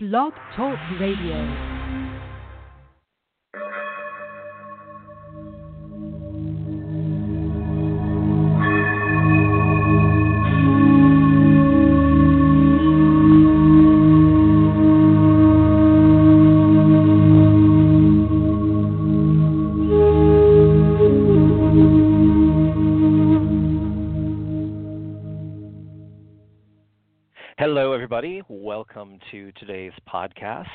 Blog Talk Radio.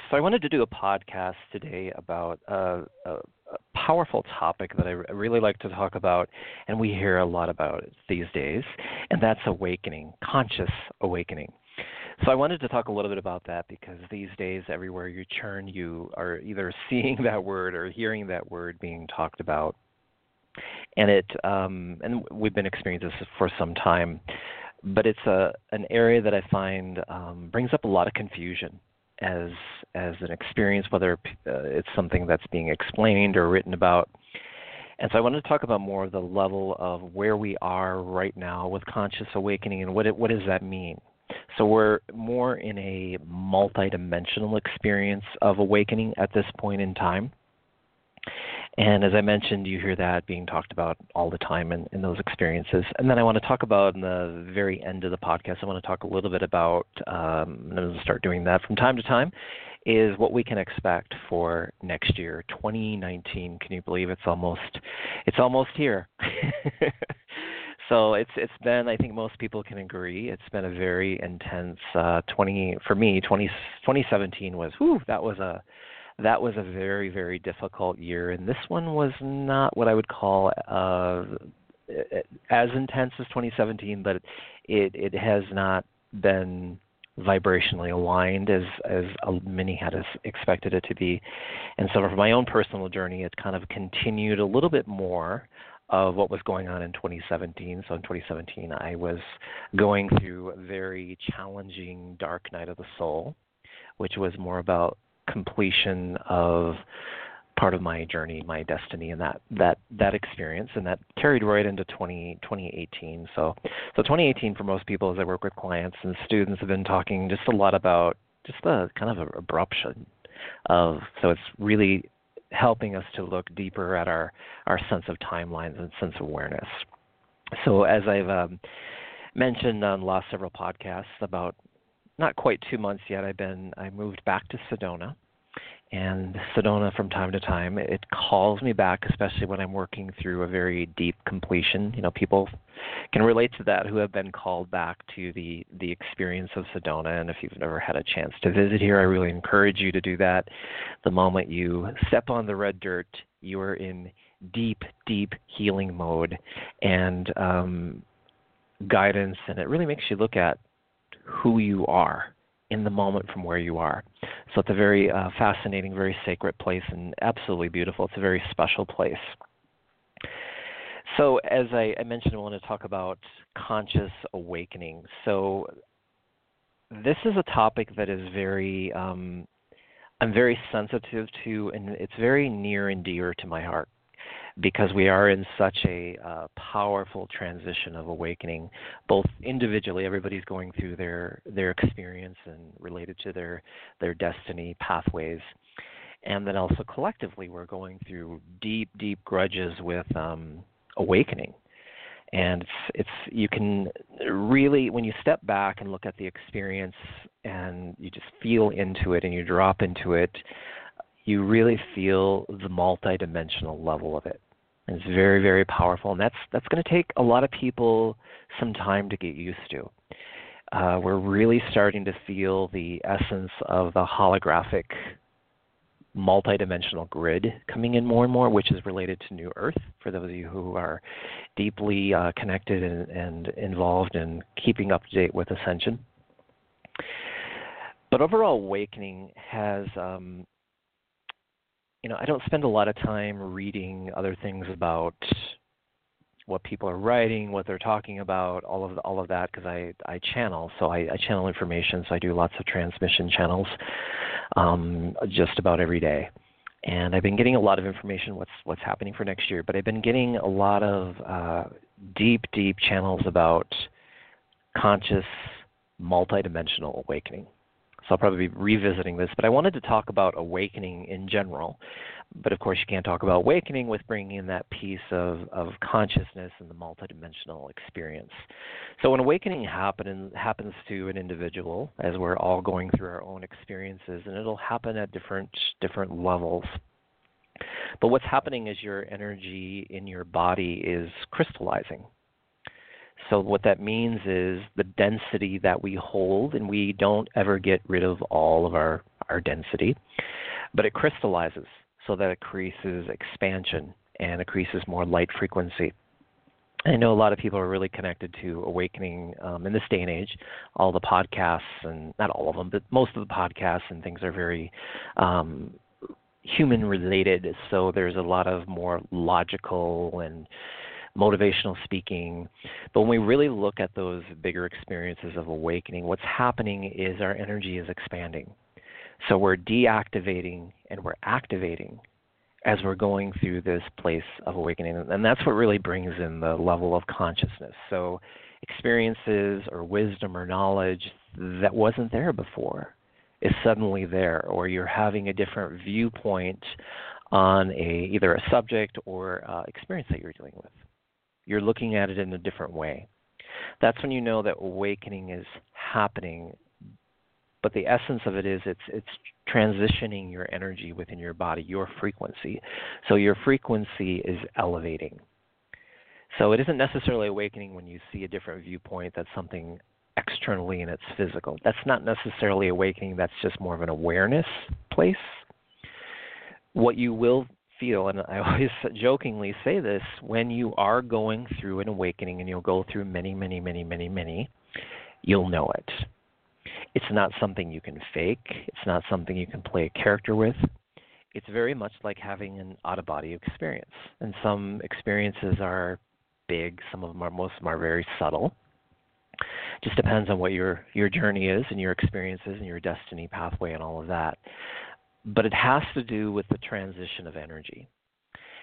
So, I wanted to do a podcast today about a, a, a powerful topic that I really like to talk about, and we hear a lot about it these days, and that's awakening, conscious awakening. So, I wanted to talk a little bit about that because these days, everywhere you turn, you are either seeing that word or hearing that word being talked about. And it, um, and we've been experiencing this for some time but it's a an area that I find um, brings up a lot of confusion as as an experience, whether uh, it's something that's being explained or written about. And so I wanted to talk about more of the level of where we are right now with conscious awakening and what it, what does that mean. So we're more in a multidimensional experience of awakening at this point in time. And as I mentioned, you hear that being talked about all the time in, in those experiences. And then I want to talk about in the very end of the podcast, I want to talk a little bit about, um, and I'm going to start doing that from time to time, is what we can expect for next year, 2019. Can you believe it's almost, it's almost here? so it's it's been I think most people can agree it's been a very intense uh 20 for me 20 2017 was whew that was a that was a very very difficult year and this one was not what i would call uh as intense as 2017 but it it has not been vibrationally aligned as as many had expected it to be. And so for my own personal journey it kind of continued a little bit more of what was going on in 2017 so in 2017 i was going through a very challenging dark night of the soul which was more about completion of part of my journey, my destiny, and that that that experience, and that carried right into 20, 2018. So, so 2018 for most people, as I work with clients and students, have been talking just a lot about just the kind of abruption of. So it's really helping us to look deeper at our our sense of timelines and sense of awareness. So as I've um, mentioned on last several podcasts about not quite two months yet. I've been I moved back to Sedona, and Sedona from time to time it calls me back, especially when I'm working through a very deep completion. You know, people can relate to that who have been called back to the the experience of Sedona. And if you've never had a chance to visit here, I really encourage you to do that. The moment you step on the red dirt, you are in deep, deep healing mode and um, guidance, and it really makes you look at who you are in the moment from where you are. So it's a very uh, fascinating, very sacred place and absolutely beautiful. It's a very special place. So, as I, I mentioned, I want to talk about conscious awakening. So, this is a topic that is very, um, I'm very sensitive to, and it's very near and dear to my heart because we are in such a uh, powerful transition of awakening both individually everybody's going through their their experience and related to their their destiny pathways and then also collectively we're going through deep deep grudges with um, awakening and it's it's you can really when you step back and look at the experience and you just feel into it and you drop into it you really feel the multidimensional level of it. And it's very, very powerful, and that's that's going to take a lot of people some time to get used to. Uh, we're really starting to feel the essence of the holographic multidimensional grid coming in more and more, which is related to New Earth. For those of you who are deeply uh, connected and, and involved in keeping up to date with Ascension. But overall, awakening has um, you know, I don't spend a lot of time reading other things about what people are writing, what they're talking about, all of the, all of that because I I channel, so I, I channel information, so I do lots of transmission channels, um, just about every day, and I've been getting a lot of information what's what's happening for next year, but I've been getting a lot of uh, deep deep channels about conscious multidimensional awakening. So I'll probably be revisiting this, but I wanted to talk about awakening in general. But of course, you can't talk about awakening with bringing in that piece of, of consciousness and the multidimensional experience. So when awakening happen, happens to an individual, as we're all going through our own experiences, and it'll happen at different different levels. But what's happening is your energy in your body is crystallizing. So, what that means is the density that we hold, and we don't ever get rid of all of our, our density, but it crystallizes so that it increases expansion and increases more light frequency. I know a lot of people are really connected to awakening um, in this day and age. All the podcasts, and not all of them, but most of the podcasts and things are very um, human related. So there's a lot of more logical and motivational speaking. But when we really look at those bigger experiences of awakening, what's happening is our energy is expanding. So we're deactivating and we're activating as we're going through this place of awakening. And that's what really brings in the level of consciousness. So experiences or wisdom or knowledge that wasn't there before is suddenly there, or you're having a different viewpoint on a either a subject or uh, experience that you're dealing with. You're looking at it in a different way. That's when you know that awakening is happening. But the essence of it is it's it's transitioning your energy within your body, your frequency. So your frequency is elevating. So it isn't necessarily awakening when you see a different viewpoint that's something externally and it's physical. That's not necessarily awakening, that's just more of an awareness place. What you will feel, and I always jokingly say this, when you are going through an awakening, and you'll go through many, many, many, many, many, you'll know it. It's not something you can fake, it's not something you can play a character with. It's very much like having an out of body experience. And some experiences are big, some of them are, most of them are very subtle. Just depends on what your your journey is and your experiences and your destiny pathway and all of that but it has to do with the transition of energy.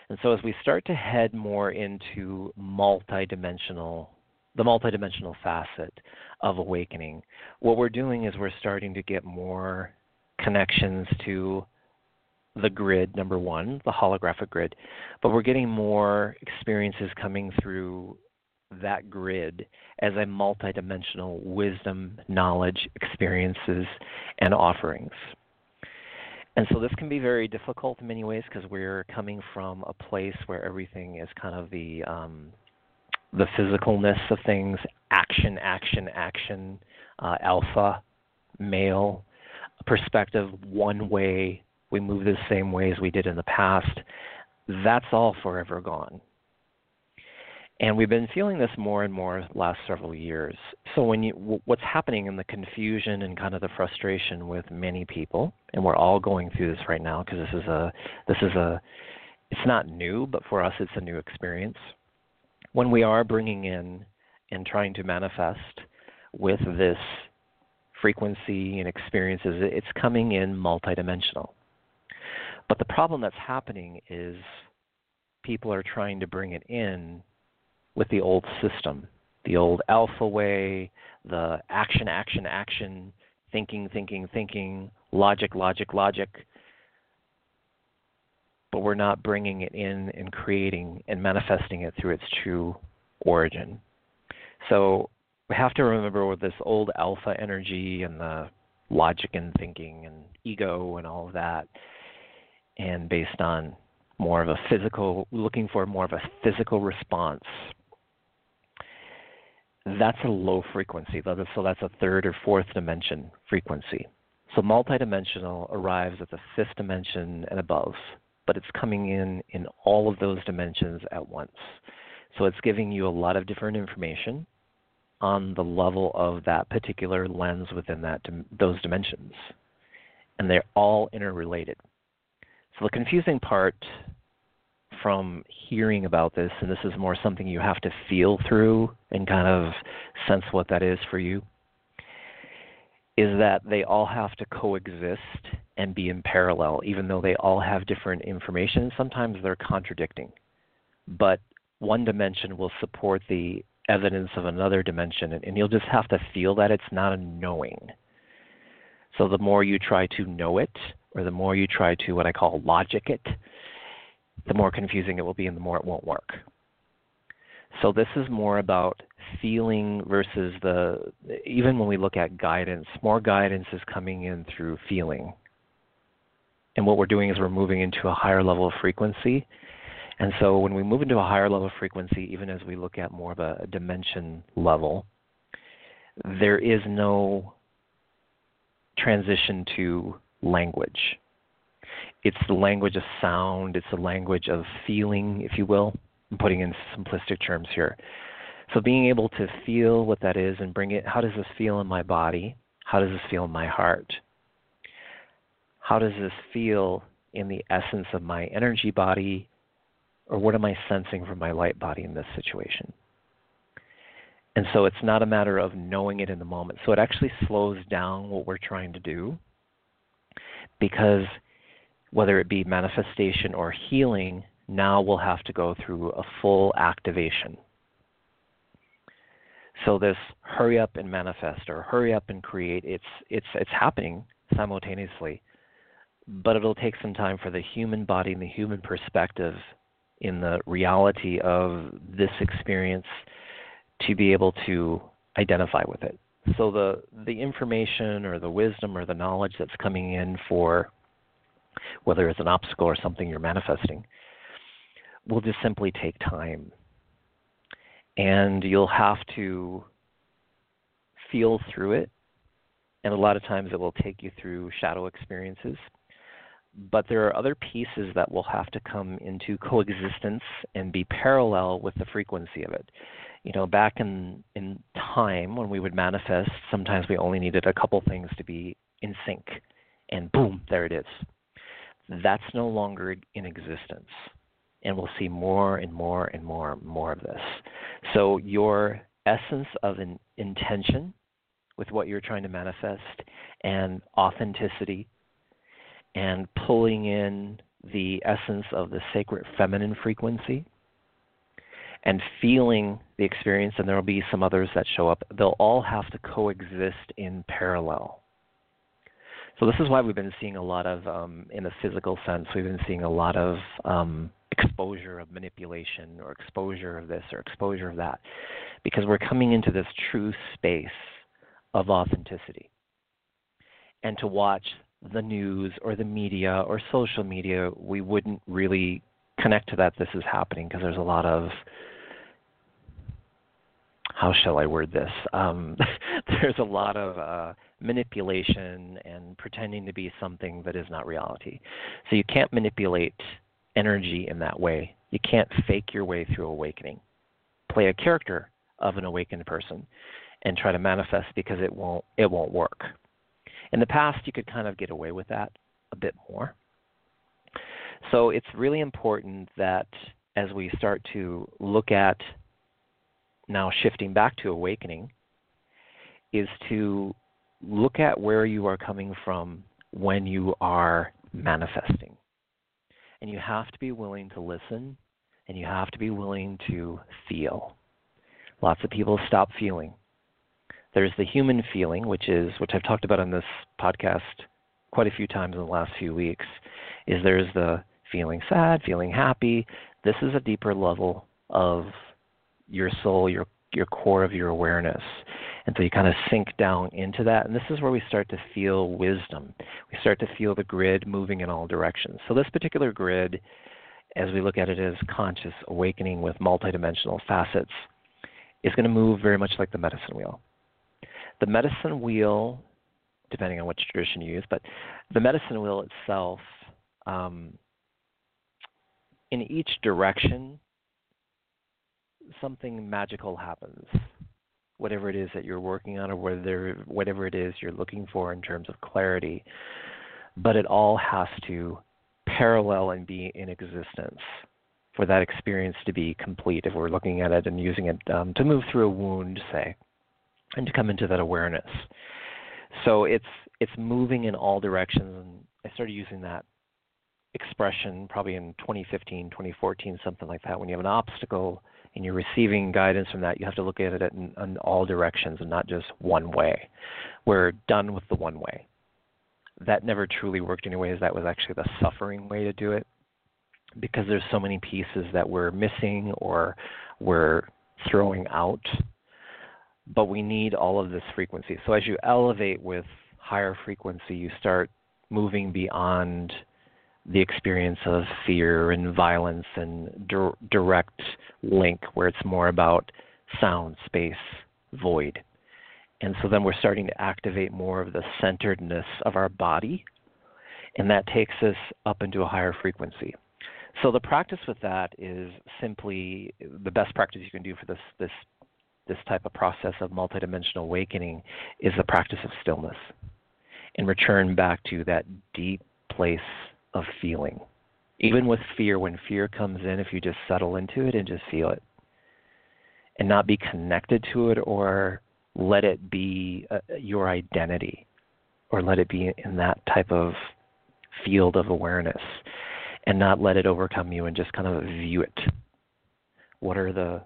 And so as we start to head more into multidimensional the multidimensional facet of awakening, what we're doing is we're starting to get more connections to the grid, number one, the holographic grid, but we're getting more experiences coming through that grid as a multidimensional wisdom, knowledge, experiences, and offerings. And so this can be very difficult in many ways because we're coming from a place where everything is kind of the um, the physicalness of things, action, action, action, uh, alpha, male perspective, one way. We move the same way as we did in the past. That's all forever gone. And we've been feeling this more and more last several years. So when you what's happening in the confusion and kind of the frustration with many people, and we're all going through this right now because this is a this is a it's not new, but for us it's a new experience. When we are bringing in and trying to manifest with this frequency and experiences, it's coming in multidimensional. But the problem that's happening is people are trying to bring it in with the old system, the old alpha way, the action, action, action, thinking, thinking, thinking, logic, logic, logic. But we're not bringing it in and creating and manifesting it through its true origin. So we have to remember with this old alpha energy and the logic and thinking and ego and all of that, and based on more of a physical, looking for more of a physical response that's a low frequency. So that's a third or fourth dimension frequency. So multidimensional arrives at the fifth dimension and above, but it's coming in in all of those dimensions at once. So it's giving you a lot of different information on the level of that particular lens within that those dimensions, and they're all interrelated. So the confusing part from hearing about this, and this is more something you have to feel through and kind of sense what that is for you, is that they all have to coexist and be in parallel, even though they all have different information. Sometimes they're contradicting, but one dimension will support the evidence of another dimension, and, you'll just have to feel that it's not a knowing. So the more you try to know it, or the more you try to what I call logic it, the more confusing it will be and the more it won't work. So this is more about feeling versus the even when we look at guidance, more guidance is coming in through feeling. And what we're doing is we're moving into a higher level of frequency. And so when we move into a higher level of frequency, even as we look at more of a dimension level, there is no transition to language. It's the language of sound, it's the language of feeling, if you will. I'm putting in simplistic terms here. So being able to feel what that is and bring it, how does this feel in my body? How does this feel in my heart? How does this feel in the essence of my energy body? Or what am I sensing from my light body in this situation? And so it's not a matter of knowing it in the moment. So it actually slows down what we're trying to do because whether it be manifestation or healing, now we'll have to go through a full activation. So this hurry up and manifest or hurry up and create, it's it's it's happening simultaneously. But it'll take some time for the human body and the human perspective in the reality of this experience to be able to identify with it. So the the information or the wisdom or the knowledge that's coming in for whether it's an obstacle or something you're manifesting will just simply take time. And you'll have to feel through it. And a lot of times it will take you through shadow experiences. But there are other pieces that will have to come into coexistence and be parallel with the frequency of it. You know, back in, in time when we would manifest, sometimes we only needed a couple things to be in sync. And boom, there it is. That's no longer in existence and we'll see more and more and more and more of this. So your essence of an intention with what you're trying to manifest and authenticity and pulling in the essence of the sacred feminine frequency and feeling the experience and there will be some others that show up they'll all have to coexist in parallel so this is why we've been seeing a lot of um, in the physical sense we've been seeing a lot of um, exposure of manipulation or exposure of this or exposure of that because we're coming into this true space of authenticity. And to watch the news or the media or social media, we wouldn't really connect to that this is happening because there's a lot of how shall I word this? Um, there's a lot of uh, manipulation and pretending to be something that is not reality. So you can't manipulate energy in that way. You can't fake your way through awakening. Play a character of an awakened person and try to manifest because it won't it won't work. In the past you could kind of get away with that a bit more. So it's really important that as we start to look at now shifting back to awakening is to look at where you are coming from when you are manifesting. And you have to be willing to listen and you have to be willing to feel. Lots of people stop feeling. There's the human feeling, which is which I've talked about on this podcast quite a few times in the last few weeks, is there's the feeling sad, feeling happy. This is a deeper level of your soul, your your core of your awareness. And so you kind of sink down into that. And this is where we start to feel wisdom. We start to feel the grid moving in all directions. So, this particular grid, as we look at it as conscious awakening with multidimensional facets, is going to move very much like the medicine wheel. The medicine wheel, depending on which tradition you use, but the medicine wheel itself, um, in each direction, something magical happens whatever it is that you're working on or whether whatever it is you're looking for in terms of clarity. But it all has to parallel and be in existence for that experience to be complete. If we're looking at it and using it um, to move through a wound say and to come into that awareness. So it's it's moving in all directions and i started using that expression probably in 2015 2014 something like that when you have an obstacle and you're receiving guidance from that, you have to look at it in, in all directions and not just one way. We're done with the one way. that never truly worked anyways. That was actually the suffering way to do it because there's so many pieces that we're missing or we're throwing out. But we need all of this frequency. So as you elevate with higher frequency, you start moving beyond the experience of fear and violence and dir- direct link, where it's more about sound, space, void. And so then we're starting to activate more of the centeredness of our body, and that takes us up into a higher frequency. So the practice with that is simply the best practice you can do for this this this type of process of multidimensional awakening is the practice of stillness and return back to that deep place of feeling. Even with fear, when fear comes in, if you just settle into it and just feel it and not be connected to it or let it be uh, your identity or let it be in that type of field of awareness and not let it overcome you and just kind of view it. What are the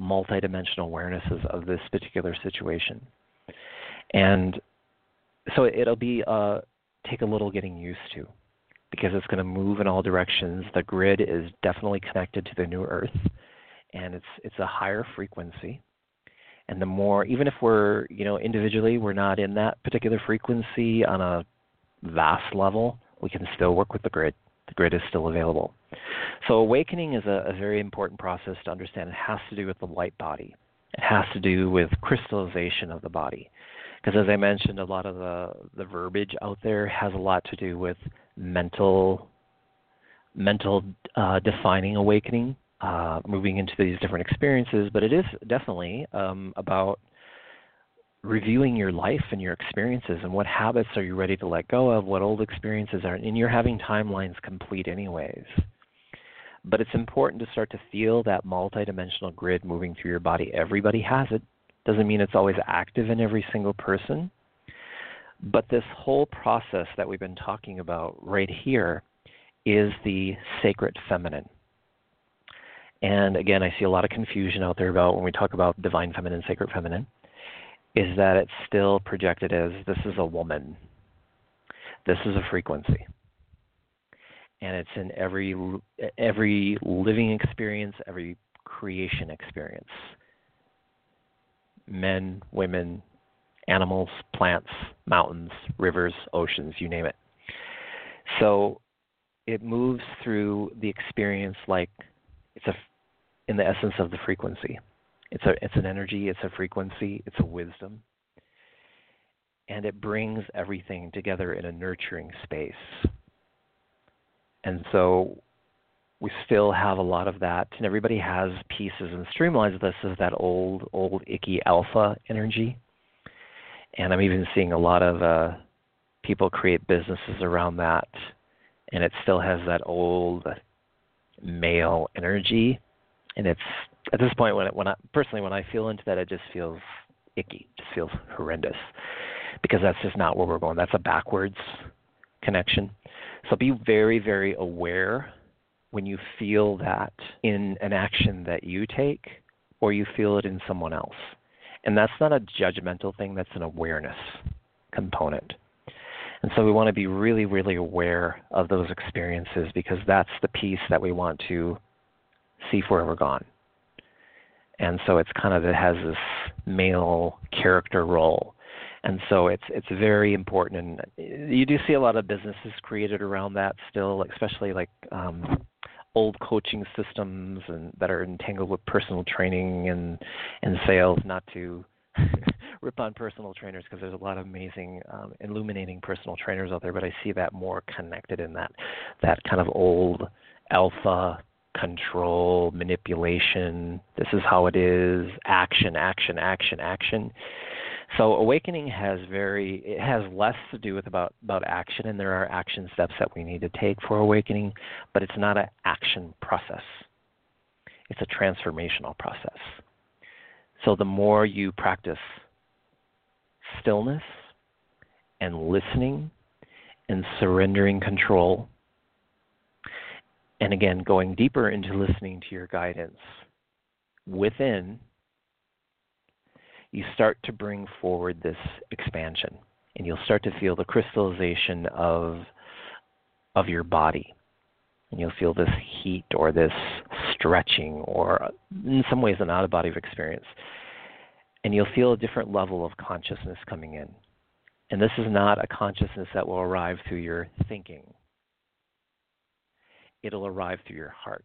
multidimensional awarenesses of this particular situation? And so it'll be uh, take a little getting used to because it's going to move in all directions. The grid is definitely connected to the new Earth, and it's it's a higher frequency. And the more, even if we're you know individually we're not in that particular frequency on a vast level, we can still work with the grid the grid is still available. So awakening is a, a very important process to understand. It has to do with the light body. It has to do with crystallization of the body. Because as I mentioned, a lot of the, the verbiage out there has a lot to do with mental mental uh, defining awakening, uh, moving into these different experiences, but it is definitely um, about reviewing your life and your experiences and what habits are you ready to let go of, what old experiences are, and you're having timelines complete anyways. But it's important to start to feel that multidimensional grid moving through your body. Everybody has it. Doesn't mean it's always active in every single person. But this whole process that we've been talking about right here is the sacred feminine. And again, I see a lot of confusion out there about when we talk about divine feminine, sacred feminine is that it's still projected as this is a woman. This is a frequency. And it's in every every living experience, every creation experience. Men, women, animals, plants, mountains, rivers, oceans, you name it. So it moves through the experience like it's a in the essence of the frequency. It's a it's an energy, it's a frequency, it's a wisdom. And it brings everything together in a nurturing space. And so we still have a lot of that and everybody has pieces and streamlines this as that old old icky alpha energy. And I'm even seeing a lot of uh people create businesses around that and it still has that old male energy and it's at this point when it, when I personally when I feel into that, it just feels icky, it just feels horrendous, because that's just not where we're going. That's a backwards connection. So be very very aware when you feel that in an action that you take, or you feel it in someone else, and that's not a judgmental thing. That's an awareness component. And so we want to be really, really aware of those experiences because that's the piece that we want to see forever gone and so it's kind of it has this male character role and so it's it's very important and you do see a lot of businesses created around that still especially like um old coaching systems and that are entangled with personal training and and sales not to rip on personal trainers because there's a lot of amazing um, illuminating personal trainers out there but i see that more connected in that that kind of old alpha control, manipulation. This is how it is. Action, action, action, action. So awakening has very it has less to do with about about action, and there are action steps that we need to take for awakening, but it's not an action process. It's a transformational process. So the more you practice stillness and listening and surrendering control and again, going deeper into listening to your guidance within, you start to bring forward this expansion. and you'll start to feel the crystallization of of your body. And you'll feel this heat or this stretching or in some ways an out of body experience. And you'll feel a different level of consciousness coming in. And this is not a consciousness that will arrive through your thinking. It'll arrive through your heart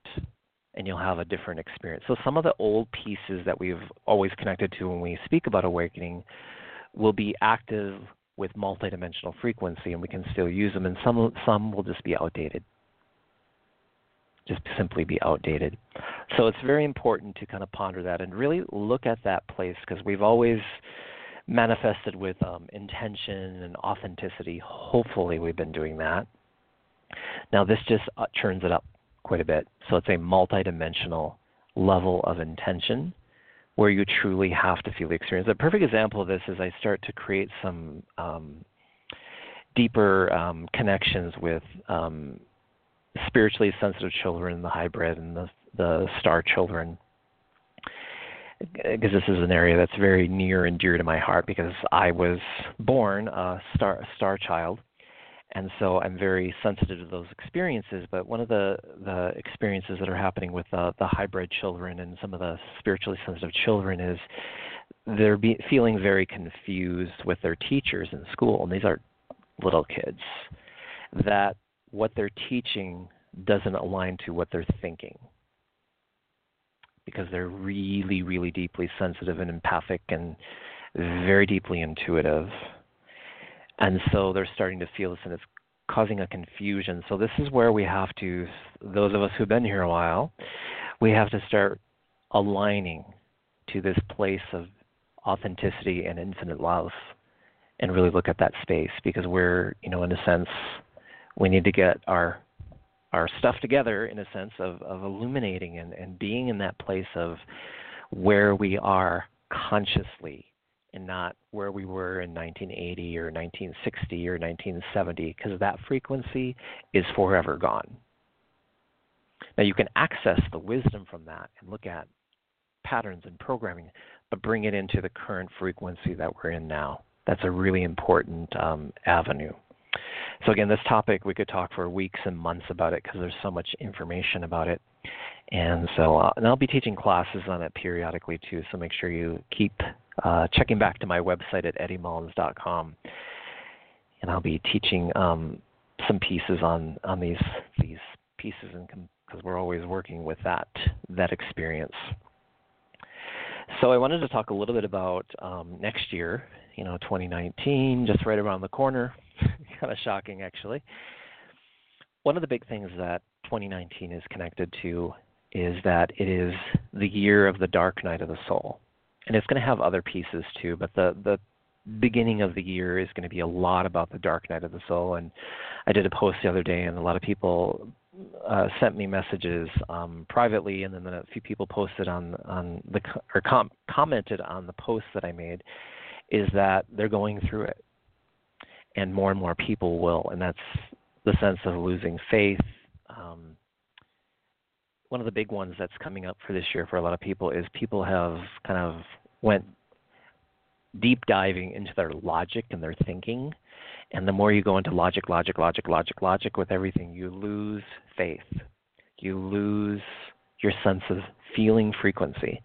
and you'll have a different experience. So some of the old pieces that we've always connected to when we speak about awakening will be active with multidimensional frequency and we can still use them and some some will just be outdated. Just simply be outdated. So it's very important to kind of ponder that and really look at that place because we've always manifested with um, intention and authenticity. Hopefully, we've been doing that. Now, this just uh, churns it up quite a bit. So it's a multidimensional level of intention where you truly have to feel the experience. A perfect example of this is I start to create some um, deeper um, connections with um, spiritually sensitive children, the hybrid, and the, the star children. Because this is an area that's very near and dear to my heart because I was born a star, star child and so I'm very sensitive to those experiences. But one of the the experiences that are happening with uh, the hybrid children and some of the spiritually sensitive children is they're be, feeling very confused with their teachers in school, and these are little kids. That what they're teaching doesn't align to what they're thinking because they're really, really deeply sensitive and empathic and very deeply intuitive and so they're starting to feel this and it's causing a confusion. So this is where we have to, those of us who've been here a while, we have to start aligning to this place of authenticity and infinite love and really look at that space because we're, you know, in a sense, we need to get our our stuff together in a sense of, of illuminating and, and being in that place of where we are consciously and not where we were in 1980 or 1960 or 1970 because that frequency is forever gone. Now you can access the wisdom from that and look at patterns and programming, but bring it into the current frequency that we're in now. That's a really important um, avenue. So again, this topic we could talk for weeks and months about it because there's so much information about it. And so, uh, and I'll be teaching classes on it periodically too. So make sure you keep uh, checking back to my website at eddiemullins.com, and I'll be teaching um, some pieces on on these these pieces, and because we're always working with that that experience. So I wanted to talk a little bit about um, next year. You know, 2019, just right around the corner. kind of shocking, actually. One of the big things that 2019 is connected to is that it is the year of the dark night of the soul and it's going to have other pieces too. But the the beginning of the year is going to be a lot about the dark night of the soul. And I did a post the other day, and a lot of people uh, sent me messages um, privately, and then a few people posted on on the or com- commented on the post that I made. Is that they're going through it, and more and more people will, and that's the sense of losing faith. Um, one of the big ones that's coming up for this year for a lot of people is people have kind of went deep diving into their logic and their thinking. And the more you go into logic, logic, logic, logic, logic with everything, you lose faith. You lose your sense of feeling frequency.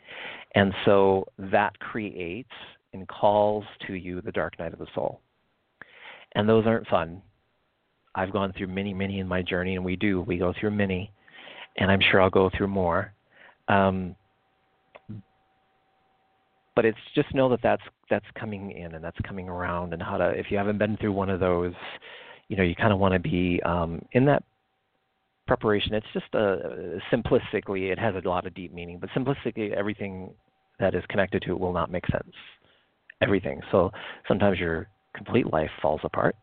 And so that creates and calls to you the dark night of the soul. And those aren't fun. I've gone through many, many in my journey, and we do. We go through many, and I'm sure I'll go through more. Um, but it's just know that that's that's coming in and that's coming around and how to if you haven't been through one of those you know you kind of want to be um, in that preparation it's just a simplistically it has a lot of deep meaning but simplistically everything that is connected to it will not make sense everything so sometimes your complete life falls apart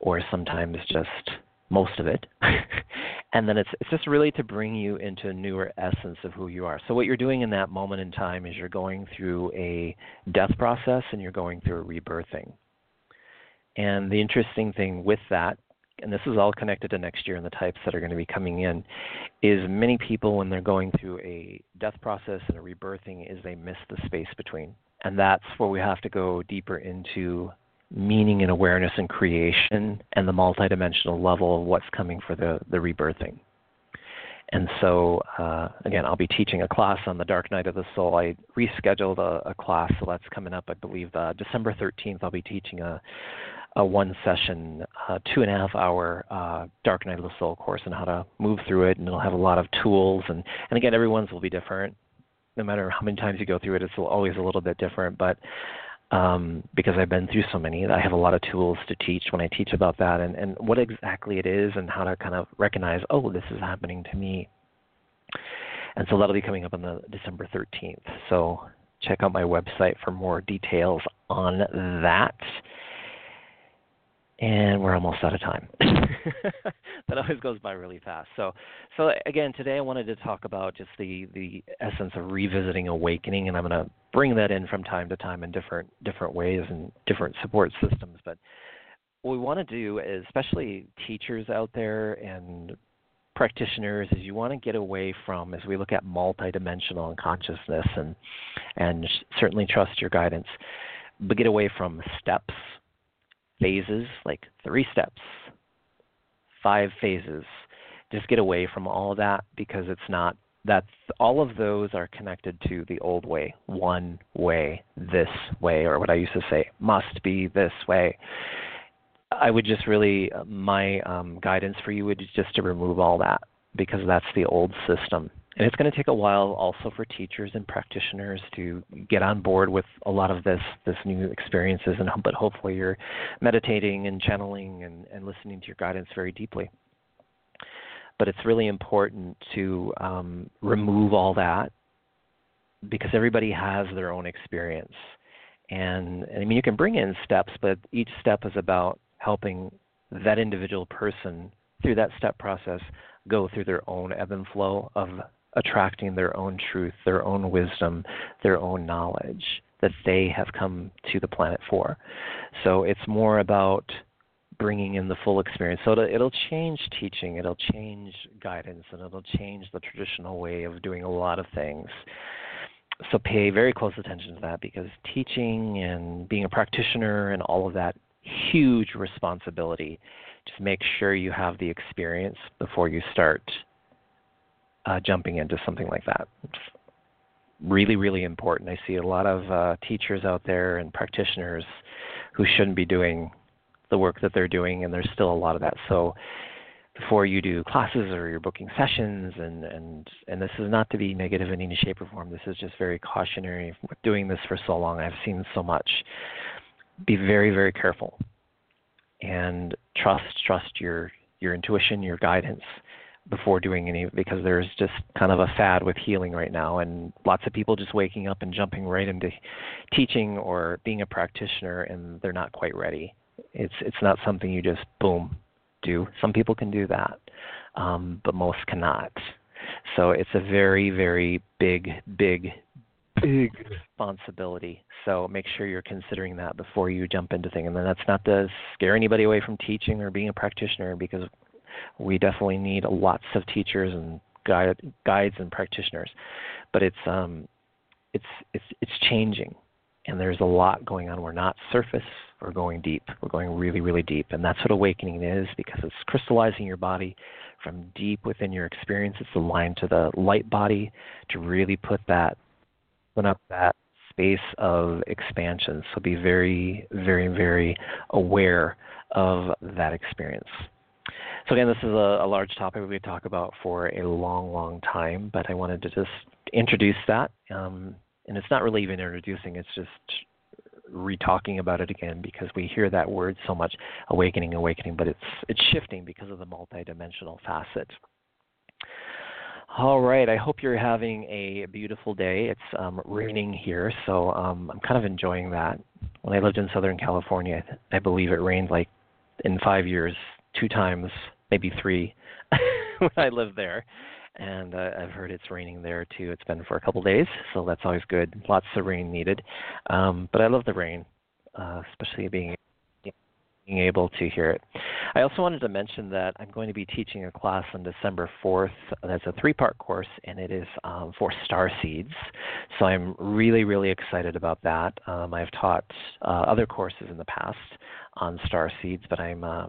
or sometimes just most of it. and then it's it's just really to bring you into a newer essence of who you are. So what you're doing in that moment in time is you're going through a death process and you're going through a rebirthing. And the interesting thing with that and this is all connected to next year and the types that are going to be coming in, is many people when they're going through a death process and a rebirthing is they miss the space between. And that's where we have to go deeper into meaning and awareness and creation and the multidimensional level of what's coming for the, the rebirthing. And so, uh, again, I'll be teaching a class on the Dark Night of the Soul. I rescheduled a, a class, so that's coming up, I believe, uh, December 13th. I'll be teaching a, a one session, uh, two and a half hour uh, Dark Night of the Soul course and how to move through it. And it'll have a lot of tools. And, and again, everyone's will be different. No matter how many times you go through it, it's always a little bit different. But um, because I've been through so many. I have a lot of tools to teach when I teach about that and, and what exactly it is and how to kind of recognize, oh, this is happening to me. And so that'll be coming up on the December 13th. So check out my website for more details on that and we're almost out of time. that always goes by really fast. So, so again, today I wanted to talk about just the the essence of revisiting awakening, and I'm going to bring that in from time to time in different different ways and different support systems. But what we want to do, is, especially teachers out there and practitioners, is you want to get away from as we look at multidimensional consciousness and and certainly trust your guidance, but get away from steps phases, like three steps, five phases. Just get away from all of that because it's not that's all of those are connected to the old way, one way, this way, or what I used to say, must be this way. I would just really, my um, guidance for you would just to remove all that because that's the old system. And it's going to take a while also for teachers and practitioners to get on board with a lot of this this new experiences and but hopefully you're meditating and channeling and, and listening to your guidance very deeply. But it's really important to um, remove all that because everybody has their own experience. And, and I mean you can bring in steps, but each step is about helping that individual person through that step process go through their own ebb and flow of attracting their own truth, their own wisdom, their own knowledge that they have come to the planet for. So it's more about bringing in the full experience. So it'll, change teaching, it'll change guidance, and it'll change the traditional way of doing a lot of things. So pay very close attention to that because teaching and being a practitioner and all of that huge responsibility. Just make sure you have the experience before you start uh, jumping into something like that. It's really, really important. I see a lot of uh, teachers out there and practitioners who shouldn't be doing the work that they're doing, and there's still a lot of that. So before you do classes or you're booking sessions and and and this is not to be negative in any shape or form this is just very cautionary doing this for so long i've seen so much be very very careful and trust trust your your intuition your guidance before doing any because there's just kind of a fad with healing right now and lots of people just waking up and jumping right into teaching or being a practitioner and they're not quite ready. It's it's not something you just boom do. Some people can do that um, but most cannot. So it's a very very big big big. responsibility. So make sure you're considering that before you jump into things and then that's not to scare anybody away from teaching or being a practitioner because we definitely need lots of teachers and guide, guides and practitioners, but it's um, it's it's it's changing, and there's a lot going on. We're not surface. We're going deep. We're going really really deep, and that's what awakening is because it's crystallizing your body from deep within your experience. It's aligned to the light body to really put that open up that space of expansion. So be very very very aware of that experience. So again, this is a, a large topic we could talk about for a long, long time, but I wanted to just introduce that. Um, and it's not really even introducing; it's just re-talking about it again because we hear that word so much, awakening, awakening, but it's it's shifting because of the multidimensional facet. All right, I hope you're having a beautiful day. It's um, raining here, so um, I'm kind of enjoying that. When I lived in Southern California, I believe it rained like in five years two times maybe three when I lived there. And uh, I've heard it's raining there too. It's been for a couple of days, so that's always good. Lots of rain needed. Um, but I love the rain, uh, especially being being able to hear it. I also wanted to mention that I'm going to be teaching a class on December 4th. That's a three part course, and it is um, for star seeds. So I'm really, really excited about that. Um, I've taught uh, other courses in the past on star seeds, but I'm uh,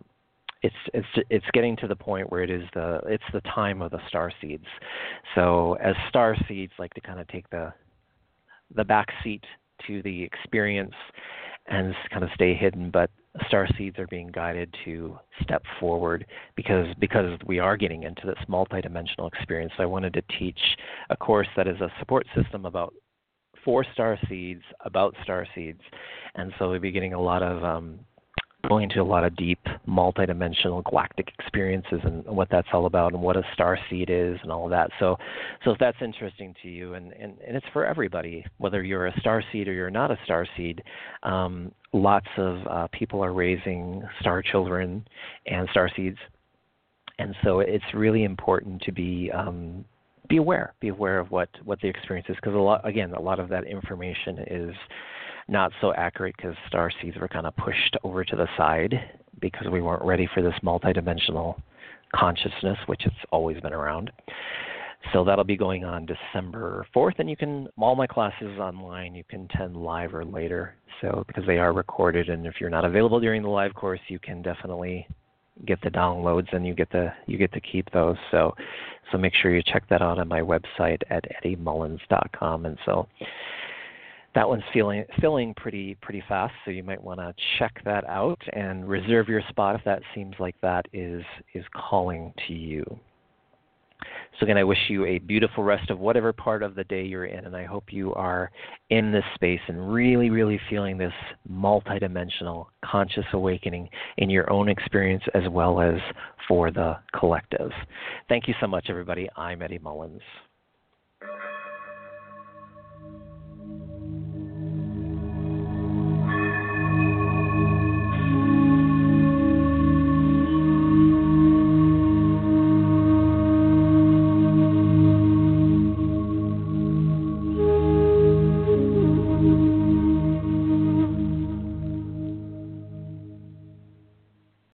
it's it's it's getting to the point where it is the it's the time of the star seeds. So as star seeds like to kind of take the the back seat to the experience and kind of stay hidden, but star seeds are being guided to step forward because because we are getting into this multidimensional experience. So I wanted to teach a course that is a support system about four star seeds, about star seeds, and so we'll be getting a lot of um, going into a lot of deep multidimensional galactic experiences and what that's all about and what a star seed is and all of that. So so if that's interesting to you and, and, and it's for everybody, whether you're a star seed or you're not a star seed, um, lots of uh, people are raising star children and star seeds. And so it's really important to be um, be aware, be aware of what, what the experience is, because a lot again, a lot of that information is not so accurate because star seeds were kind of pushed over to the side because we weren't ready for this multidimensional consciousness, which has always been around. So that'll be going on December 4th, and you can all my classes online. You can attend live or later, so because they are recorded, and if you're not available during the live course, you can definitely get the downloads, and you get the you get to keep those. So so make sure you check that out on my website at eddiemullins.com. And so that one's feeling filling pretty pretty fast, so you might want to check that out and reserve your spot if that seems like that is is calling to you. So again, I wish you a beautiful rest of whatever part of the day you're in, and I hope you are in this space and really, really feeling this multidimensional conscious awakening in your own experience as well as for the collective. Thank you so much, everybody. I'm Eddie Mullins.